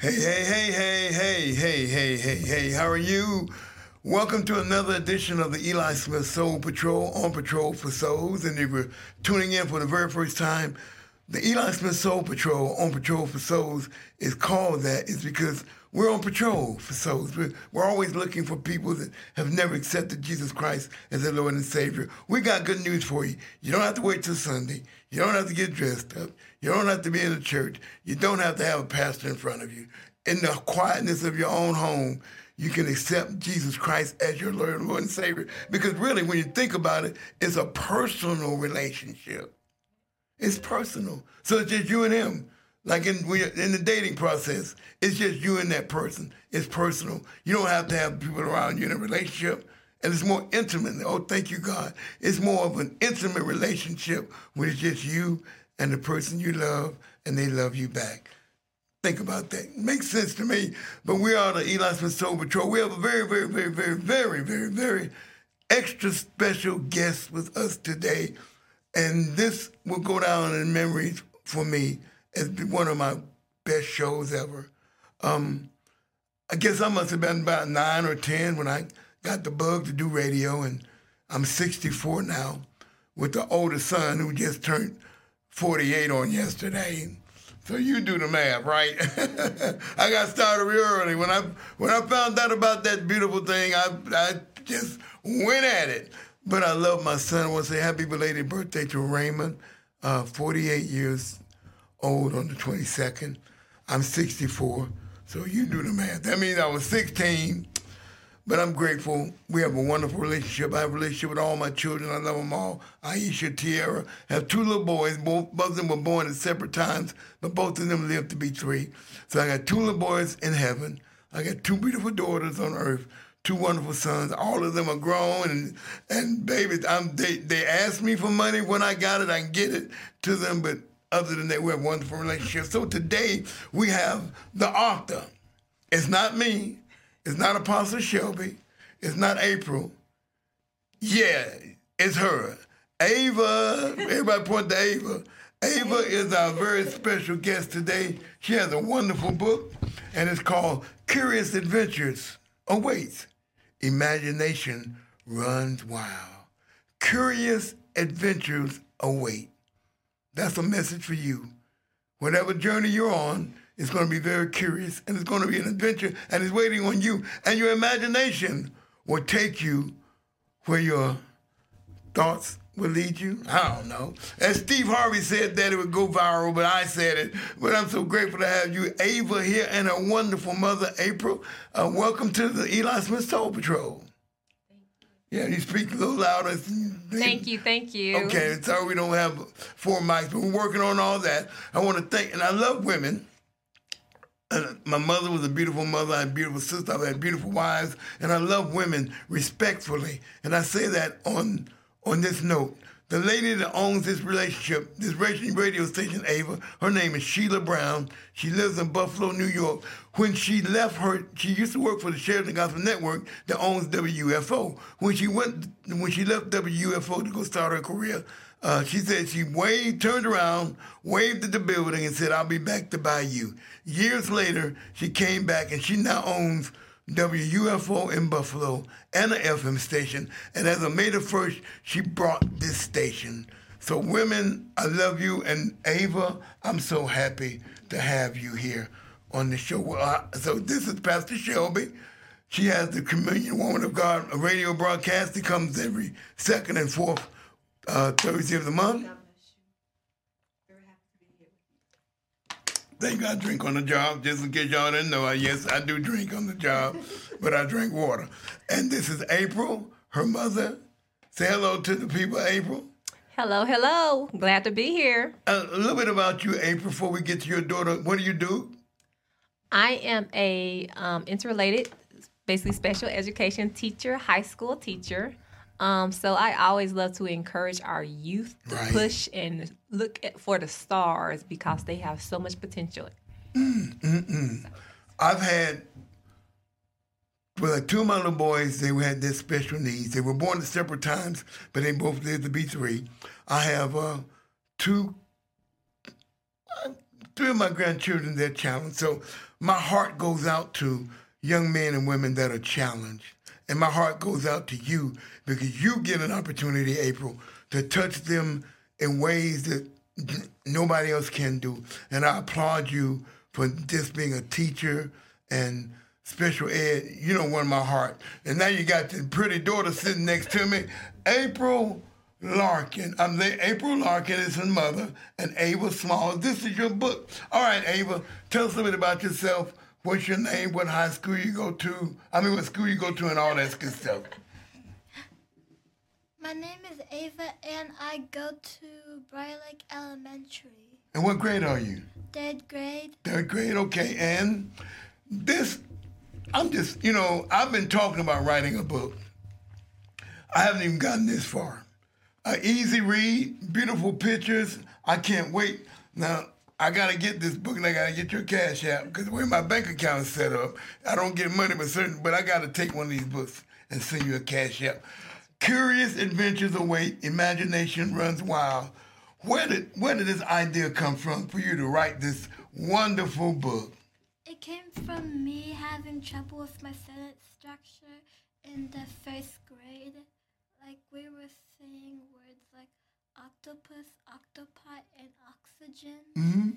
Hey, hey, hey, hey, hey, hey, hey, hey, hey, how are you? Welcome to another edition of the Eli Smith Soul Patrol on Patrol for Souls. And if you're tuning in for the very first time, the Eli Smith Soul Patrol on Patrol for Souls is called that is because we're on patrol for souls. We're, we're always looking for people that have never accepted Jesus Christ as their Lord and Savior. We got good news for you. You don't have to wait till Sunday. You don't have to get dressed up. You don't have to be in a church. You don't have to have a pastor in front of you. In the quietness of your own home, you can accept Jesus Christ as your Lord, Lord and Savior. Because really, when you think about it, it's a personal relationship. It's personal. So it's just you and him. Like in in the dating process, it's just you and that person. It's personal. You don't have to have people around you in a relationship. And it's more intimate. Oh, thank you, God. It's more of an intimate relationship when it's just you and the person you love and they love you back. Think about that. Makes sense to me. But we are the Eli Smith Soul Patrol. We have a very, very, very, very, very, very, very extra special guest with us today. And this will go down in memories for me as one of my best shows ever. Um, I guess I must have been about nine or 10 when I got the bug to do radio, and I'm 64 now with the older son who just turned 48 on yesterday. So you do the math, right? I got started real early. When I when I found out about that beautiful thing, I I just went at it. But I love my son. I want to say happy belated birthday to Raymond, uh, 48 years old on the 22nd. I'm 64, so you do the math. That means I was 16, but I'm grateful. We have a wonderful relationship. I have a relationship with all my children. I love them all. Aisha, Tierra, have two little boys. Both, both of them were born at separate times, but both of them lived to be three. So I got two little boys in heaven. I got two beautiful daughters on earth two wonderful sons. All of them are grown and and babies. I'm, they they ask me for money when I got it, I can get it to them. But other than that, we have wonderful relationship. So today we have the author. It's not me. It's not Apostle Shelby. It's not April. Yeah, it's her. Ava. Everybody point to Ava. Ava is our very special guest today. She has a wonderful book, and it's called Curious Adventures Awaits. Imagination runs wild. Curious adventures await. That's a message for you. Whatever journey you're on, it's going to be very curious and it's going to be an adventure and it's waiting on you. And your imagination will take you where your thoughts will lead you. I don't know. As Steve Harvey said that it would go viral, but I said it. But I'm so grateful to have you, Ava, here, and her wonderful mother, April. Uh, welcome to the Eli Smith Soul Patrol. Yeah, you speak a little louder. Thank you, thank you. Okay, sorry we don't have four mics, but we're working on all that. I want to thank, and I love women. And my mother was a beautiful mother. I had a beautiful sister. I had beautiful wives, and I love women respectfully. And I say that on on this note. The lady that owns this relationship, this radio station, Ava, her name is Sheila Brown. She lives in Buffalo, New York. When she left her, she used to work for the Sheridan Gospel Network that owns WFO. When she went, when she left WFO to go start her career, uh, she said she waved, turned around, waved at the building, and said, "I'll be back to buy you." Years later, she came back, and she now owns WUFO in Buffalo and an FM station. And as of May the 1st, she brought this station. So, women, I love you. And Ava, I'm so happy to have you here on the show. So, this is Pastor Shelby. She has the Communion Woman of God radio broadcast that comes every second and fourth uh, Thursday of the month. Thank God I drink on the job, just in case y'all didn't know. Yes, I do drink on the job, but I drink water. And this is April, her mother. Say hello to the people, April. Hello, hello. Glad to be here. A little bit about you, April, before we get to your daughter. What do you do? I am a um, interrelated, basically special education teacher, high school teacher. Um, so I always love to encourage our youth to right. push and look at, for the stars because they have so much potential. Mm, I've had, well, two of my little boys, they had this special needs. They were born at separate times, but they both lived to be three. I have uh, two, uh, three of my grandchildren, they're challenged. So my heart goes out to young men and women that are challenged. And my heart goes out to you because you get an opportunity, April, to touch them in ways that nobody else can do. And I applaud you for just being a teacher and special ed. You know, won my heart. And now you got the pretty daughter sitting next to me, April Larkin. I'm there. April Larkin is her mother, and Ava Small. This is your book. All right, Ava, tell us a little bit about yourself. What's your name? What high school you go to? I mean, what school you go to, and all that good stuff. My name is Ava, and I go to Briar Lake Elementary. And what grade are you? Third grade. Third grade, okay. And this, I'm just, you know, I've been talking about writing a book. I haven't even gotten this far. An easy read, beautiful pictures. I can't wait. Now, I gotta get this book and I gotta get your cash app because the way my bank account is set up, I don't get money, but certain, but I gotta take one of these books and send you a cash app. Curious adventures await, imagination runs wild. Where did where did this idea come from for you to write this wonderful book? It came from me having trouble with my sentence structure in the first grade. Like we were saying words like octopus, octopi, and oxygen. Mm-hmm.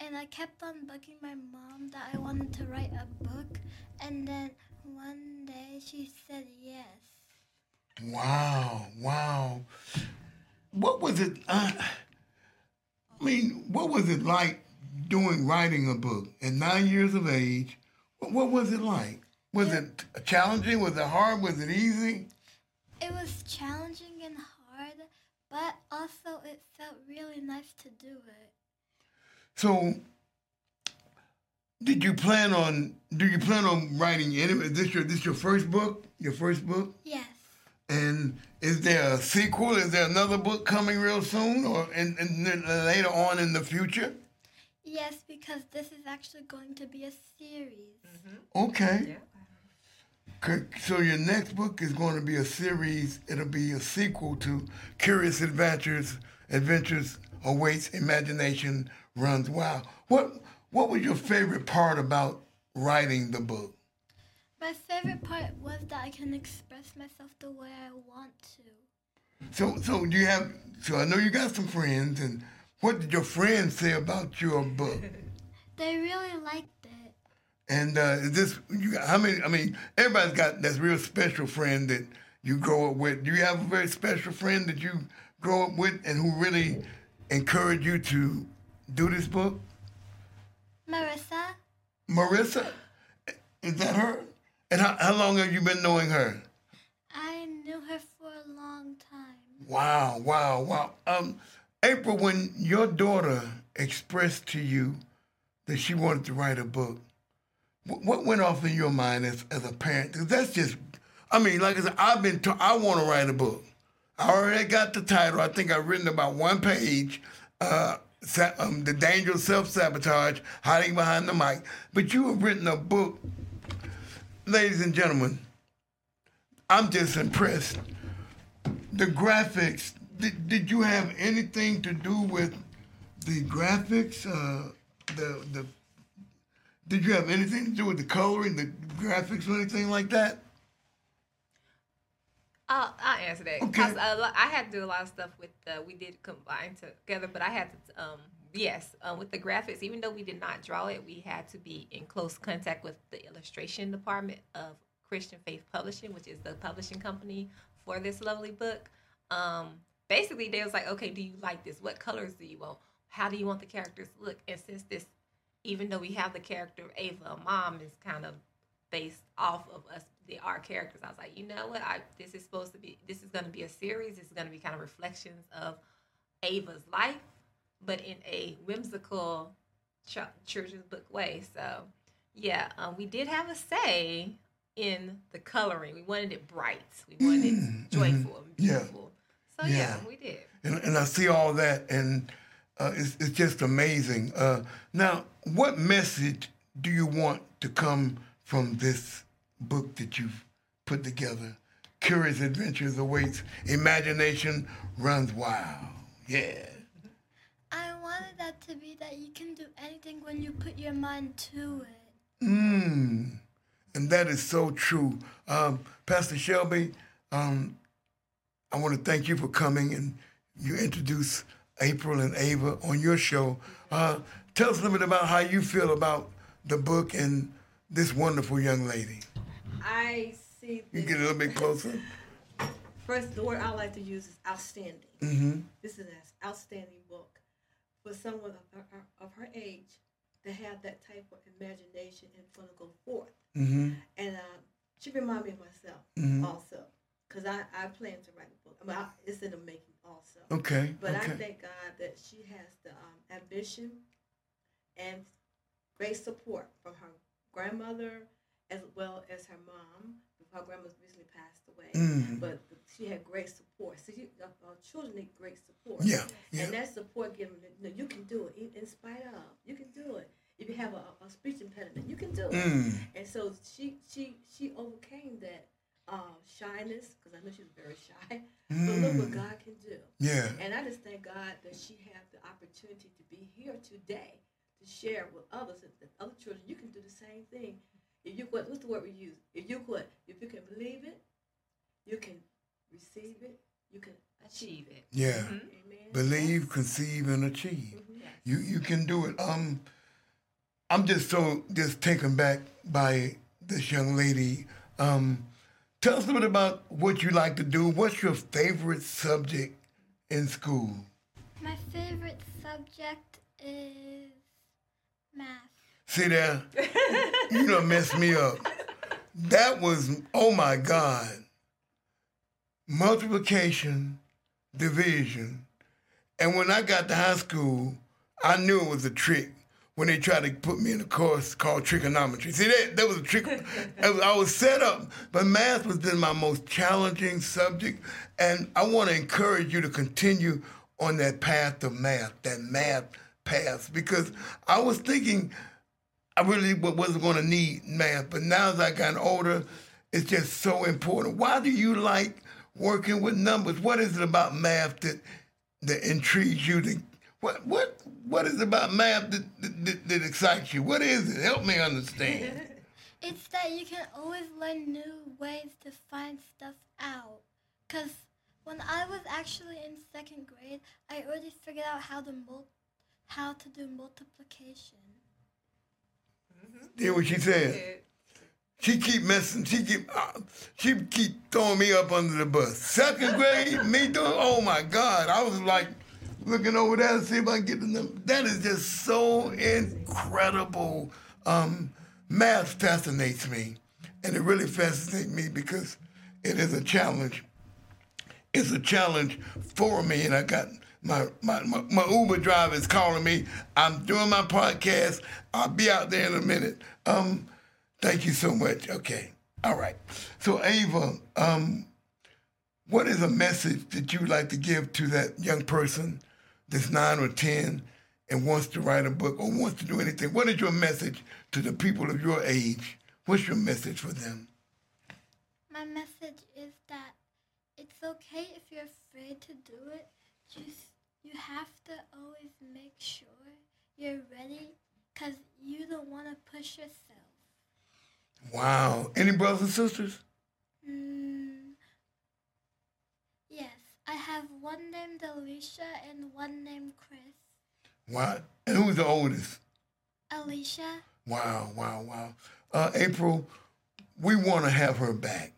And I kept on bugging my mom that I wanted to write a book, and then one day she said yes. Wow, wow. What was it? Uh, I mean, what was it like doing writing a book at nine years of age? What, what was it like? Was it challenging? Was it hard? Was it easy? It was challenging and hard, but also it felt really nice to do it. So, did you plan on? Do you plan on writing any? Is this your this your first book? Your first book? Yes. And is there a sequel? Is there another book coming real soon, or and, and then later on in the future? Yes, because this is actually going to be a series. Mm-hmm. Okay. Yeah. Okay, So your next book is going to be a series. It'll be a sequel to Curious Adventures. Adventures awaits. Imagination runs wild. What What was your favorite part about writing the book? My favorite part was that I can express myself the way I want to. So So do you have? So I know you got some friends, and what did your friends say about your book? They really liked it. And uh, is this you? How many? I mean, everybody's got that real special friend that you grow up with. Do you have a very special friend that you grow up with and who really encouraged you to do this book? Marissa, Marissa, is that her? And how, how long have you been knowing her? I knew her for a long time. Wow, wow, wow. Um, April, when your daughter expressed to you that she wanted to write a book, what went off in your mind as, as a parent? 'Cause that's just, I mean, like I said, I've been, to, I want to write a book. I already got the title. I think I've written about one page. Uh, um, the danger of self-sabotage, hiding behind the mic. But you have written a book, ladies and gentlemen. I'm just impressed the graphics did, did you have anything to do with the graphics uh, the the did you have anything to do with the coloring the graphics or anything like that I'll, I'll answer that. because a lo- I had to do a lot of stuff with the, we did combine together, but I had to, um, yes, um, with the graphics, even though we did not draw it, we had to be in close contact with the illustration department of Christian Faith Publishing, which is the publishing company for this lovely book. Um, basically, they was like, okay, do you like this? What colors do you want? How do you want the characters to look? And since this, even though we have the character of Ava, mom is kind of based off of us the our characters. I was like, you know what? I this is supposed to be this is going to be a series. This is going to be kind of reflections of Ava's life, but in a whimsical ch- children's book way. So, yeah, um, we did have a say in the coloring. We wanted it bright. We wanted it joyful and Yeah. beautiful. So yeah, Yeah. we did. and, and I see all that and uh, it's, it's just amazing uh, now what message do you want to come from this book that you've put together curious adventures awaits imagination runs wild yeah I wanted that to be that you can do anything when you put your mind to it. Mmm. And that is so true. Um, Pastor Shelby, um, I want to thank you for coming and you introduced April and Ava on your show. Uh, tell us a little bit about how you feel about the book and this wonderful young lady. I see. You get a little bit closer. First, the word I like to use is outstanding. Mm-hmm. This is an outstanding book for someone of her, of her age to have that type of imagination and want to go forth. Mm-hmm. And uh, she reminded me of myself Mhm. also, because I, I plan to write a book. I mean, I, it's in the making also. Okay. But I thank God that she has the um, ambition and great support from her grandmother as well as her mom. Her grandma's recently passed away, Mhm. but she had great support. So you, uh, uh, children need great support. Yeah, yeah. And that support given, you, know, you can do it in, in spite of. You can do it. If you have a, a speech impediment, you can do it. Mm. And so she she she overcame that uh, shyness because I know she was very shy. But look what Mm. God can do. Yeah. And I just thank God that she had the opportunity to be here today to share with others that other children. You can do the same thing. If you what, what's the word we use? If you could, if you can believe it, you can receive it. You can Achieve it. Yeah. Amen. Believe, conceive, and achieve. Mhm. You you can do it. Um, I'm just so just taken back by this young lady. Um, tell us a little bit about what you like to do. What's your favorite subject in school? My favorite subject is math. See there, you done messed me up. That was oh my God. Multiplication, division, and when I got to high school, I knew it was a trick when they tried to put me in a course called trigonometry. See that that was a trick. I was- I was set up, but math was then my most challenging subject, and I want to encourage you to continue on that path of math, that math path, because I was thinking I really wasn't going to need math, but now as I got older, it's just so important. Why do you like working with numbers? What is it about math that that intrigues you? What what what is it about math that, that, that, that excites you? What is it? Help me understand. It's that you can always learn new ways to find stuff out. Cause when I was actually in second grade, I already figured out how to mul- how to do multiplication. Hear what she said? She keep messing. She keep uh, she keep throwing me up under the bus. Second grade, me doing. Oh my God! I was like looking over there to see if I can get the number. That is just so incredible. Um, math fascinates me, and it really fascinates me because it is a challenge. It's a challenge for me, and I got my my, my, my Uber driver is calling me. I'm doing my podcast. I'll be out there in a minute. Um, thank you so much. Okay, all right. So Ava, um, what is a message that you would like to give to that young person that's nine or ten and wants to write a book or wants to do anything? What is your message to the people of your age? What's your message for them? My message is that it's okay if you're afraid to do it. Just you have to always make sure you're ready because you don't want to push yourself. Wow. Any brothers and sisters? Mm, yes, I have one named Alicia and one named Chris. Wow. And who's the oldest? Alicia, Wow, wow, wow. Uh, April, we want to have her back.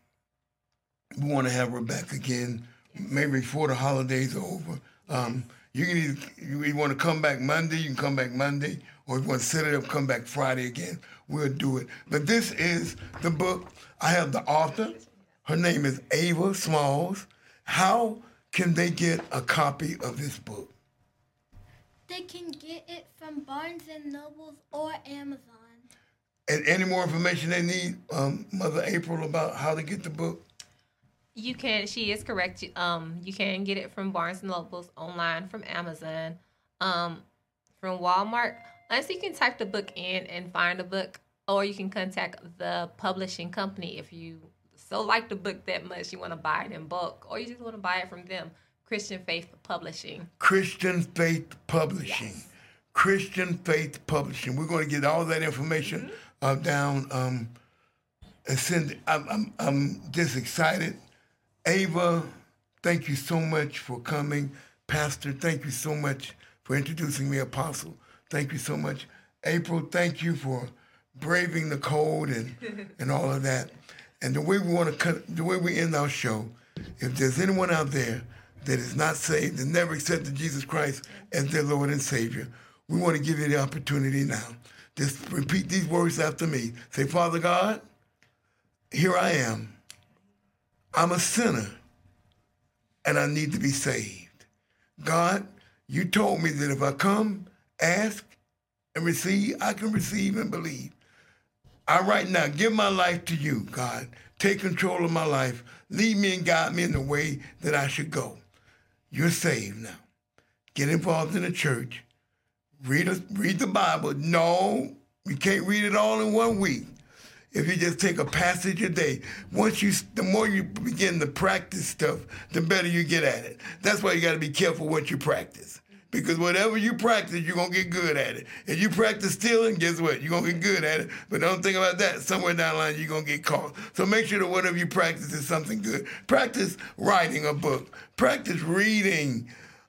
We want to have her back again, maybe before the holidays are over. Um, you can either you, you want to come back Monday, you can come back Monday, or if you want to set it up, come back Friday again. We'll do it. But this is the book. I have the author. Her name is Ava Smalls. How can they get a copy of this book? they can get it from Barnes and Nobles or Amazon. And any more information they need, um, Mother April, about how to get the book? You can. She is correct. You- Um, you can get it from Barnes and Nobles online, from Amazon, um, from Walmart. Unless you can type the book in and find the book, or you can contact the publishing company if you so like the book that much you want to buy it in bulk, or you just want to buy it from them. Christian Faith Publishing. Christian Faith Publishing. Christian Faith Publishing. We're going to get all that information uh, down um, and send. I'm, I'm, I'm just excited. Ava, thank you so much for coming. Pastor, thank you so much for introducing me, Apostle. Thank you so much. April, thank you for braving the cold and, and all of that. And the way we want to cut, the way we end our show, if there's anyone out there that is not saved and never accepted Jesus Christ as their Lord and Savior, we want to give you the opportunity now. Just repeat these words after me. Say, Father God, here I am. I'm a sinner and I need to be saved. God, you told me that if I come, ask, and receive, I can receive and believe. I right now give my life to you, God. Take control of my life. Lead me and guide me in the way that I should go. You're saved now. Get involved in the church. Read, a, read the Bible. No, you can't read it all in one week. If you just take a passage a day, once you, the more you begin to practice stuff, the better you get at it. That's why you got to be careful what you practice. Because whatever you practice, you're going to get good at it. If you practice stealing, guess what? You're going to get good at it. But don't think about that. Somewhere down the line, you're going to get caught. So make sure that whatever you practice is something good. Practice writing a book. Practice reading.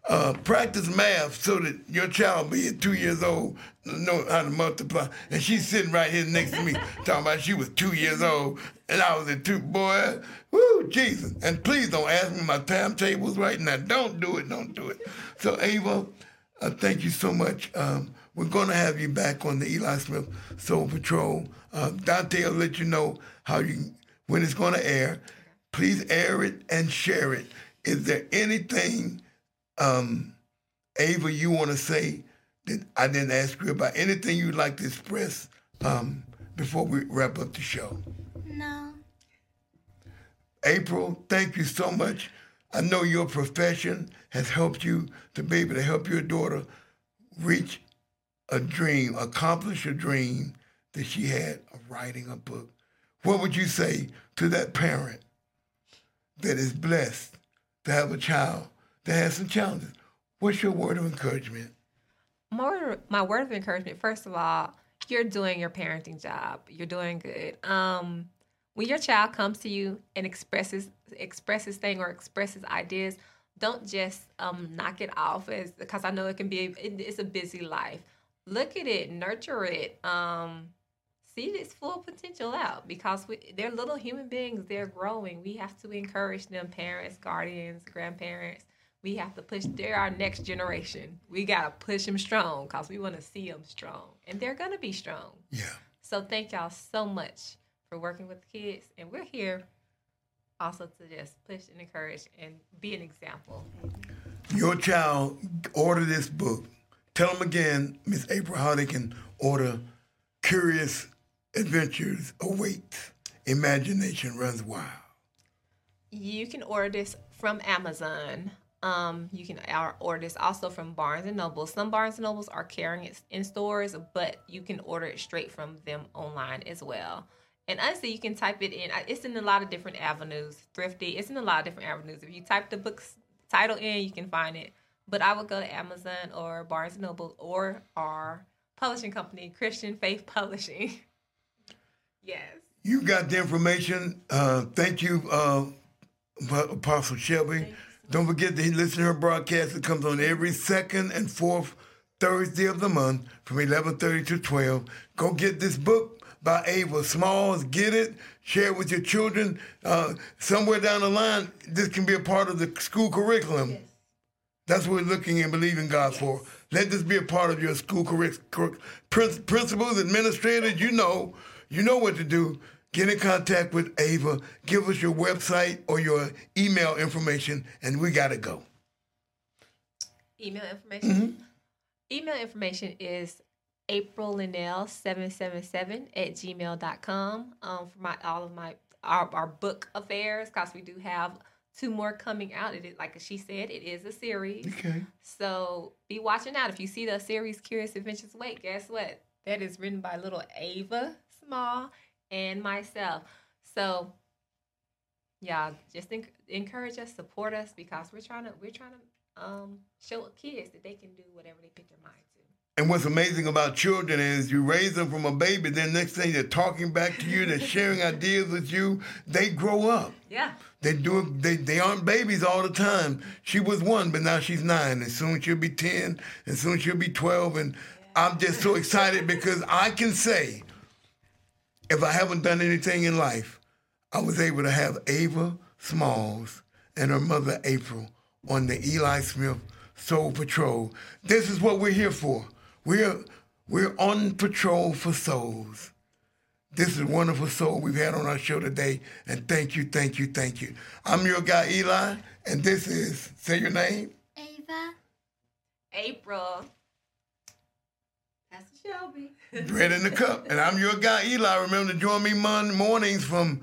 Uh, practice math so that your child, be at two years old, know how to multiply. And she's sitting right here next to me, talking about she was two years old and I was at two. Boy, woo, Jesus! And please don't ask me my timetables right now. Don't do it. Don't do it. So Ava, uh, thank you so much. Um, we're going to have you back on the Eli Smith Soul Patrol. Uh, Dante will let you know how you when it's going to air. Please air it and share it. Is there anything? Um, Ava, you want to say that I didn't ask you about anything you'd like to express um, before we wrap up the show? No. April, thank you so much. I know your profession has helped you to be able to help your daughter reach a dream, accomplish a dream that she had of writing a book. What would you say to that parent that is blessed to have a child that has some challenges. What's your word of encouragement? My, my word of encouragement, first of all, you're doing your parenting job. You're doing good. Um, when your child comes to you and expresses expresses thing or expresses ideas, don't just um, knock it off as because I know it can be it, it's a busy life. Look at it, nurture it, um, see its full potential out because we, they're little human beings. They're growing. We have to encourage them, parents, guardians, grandparents, we have to push. They're our next generation. We gotta push them strong because we want to see them strong, and they're gonna be strong. Yeah. So thank y'all so much for working with the kids, and we're here also to just push and encourage and be an example. Your child order this book. Tell them again, Miss April, how they can order Curious Adventures Await. Imagination runs wild. You can order this from Amazon. Um, you can order this also from Barnes and Noble. Some Barnes and Nobles are carrying it in stores, but you can order it straight from them online as well. And honestly, you can type it in. It's in a lot of different avenues. Thrifty, it's in a lot of different avenues. If you type the book's title in, you can find it. But I would go to Amazon or Barnes and Noble or our publishing company, Christian Faith Publishing. yes. You got the information. Uh, thank you, uh, Apostle Shelby. Don't forget to listen to her broadcast. It comes on every second and fourth Thursday of the month from 11:30 to 12. Go get this book by Ava Smalls. Get it, share it with your children. Uh, somewhere down the line, this can be a part of the school curriculum. Yes. That's what we're looking and believing God yes. for. Let this be a part of your school curriculum. Principals, administrators, you know, you know what to do. Get in contact with Ava. Give us your website or your email information, and we got to go. Email information? Mm-hmm. Email information is April Linnell 777 at gmail.com um, for my all of my our, our book affairs because we do have two more coming out. It is like she said, it is a series. Okay. So be watching out. If you see the series Curious Adventures Wait, guess what? That is written by little Ava Small and myself. So yeah, just enc- encourage us, support us because we're trying to we're trying to um, show kids that they can do whatever they put their mind to. And what's amazing about children is you raise them from a baby, then next thing they're talking back to you, they're sharing ideas with you. They grow up. Yeah. They do it, they, they aren't babies all the time. She was one, but now she's nine, and soon she'll be 10, and soon she'll be 12. And I'm just so excited because I can say, if I haven't done anything in life, I was able to have Ava Smalls and her mother April on the Eli Smith Soul Patrol. This is what we're here for. We're we're on patrol for souls. This is a wonderful soul we've had on our show today, and thank you, thank you, thank you. I'm your guy Eli, and this is say your name. Ava. April. Pastor Shelby. Bread in the cup, and I'm your guy Eli. Remember to join me Monday mornings from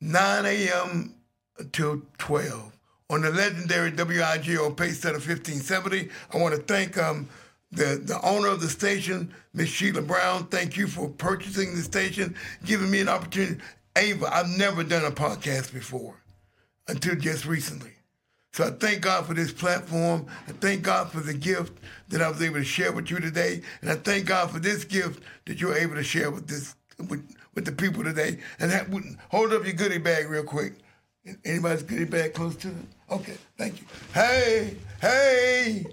9 a.m. until 12 on the legendary WIGO Pacesetter 1570. I want to thank um, the, the owner of the station, Miss Sheila Brown. Thank you for purchasing the station, giving me an opportunity. Ava, I've never done a podcast before until just recently. So I thank God for this platform. I thank God for the gift that I was able to share with you today. And I thank God for this gift that you're able to share with this with, with the people today. And that, hold up your goodie bag real quick. Anybody's goodie bag close to them? Okay, thank you. Hey, hey,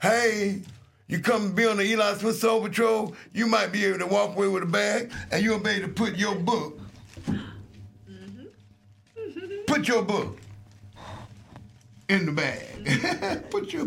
hey. You come be on the Eli Smith Soul Patrol, you might be able to walk away with a bag and you'll be able to put your book. Mm-hmm. Put your book in the bag. put your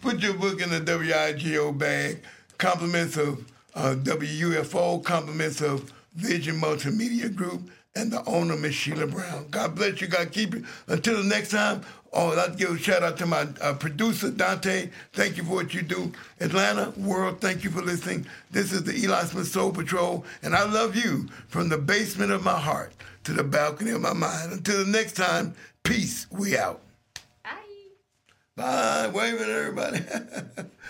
put your book in the WIGO bag. Compliments of uh, WUFO, compliments of Vision Multimedia Group, and the owner, Miss Sheila Brown. God bless you. God keep you. Until the next time, oh, I'd give a shout out to my uh, producer, Dante. Thank you for what you do. Atlanta, world, thank you for listening. This is the Eli Smith Soul Patrol, and I love you from the basement of my heart to the balcony of my mind. Until the next time, peace. We out. Bye. Waving everybody.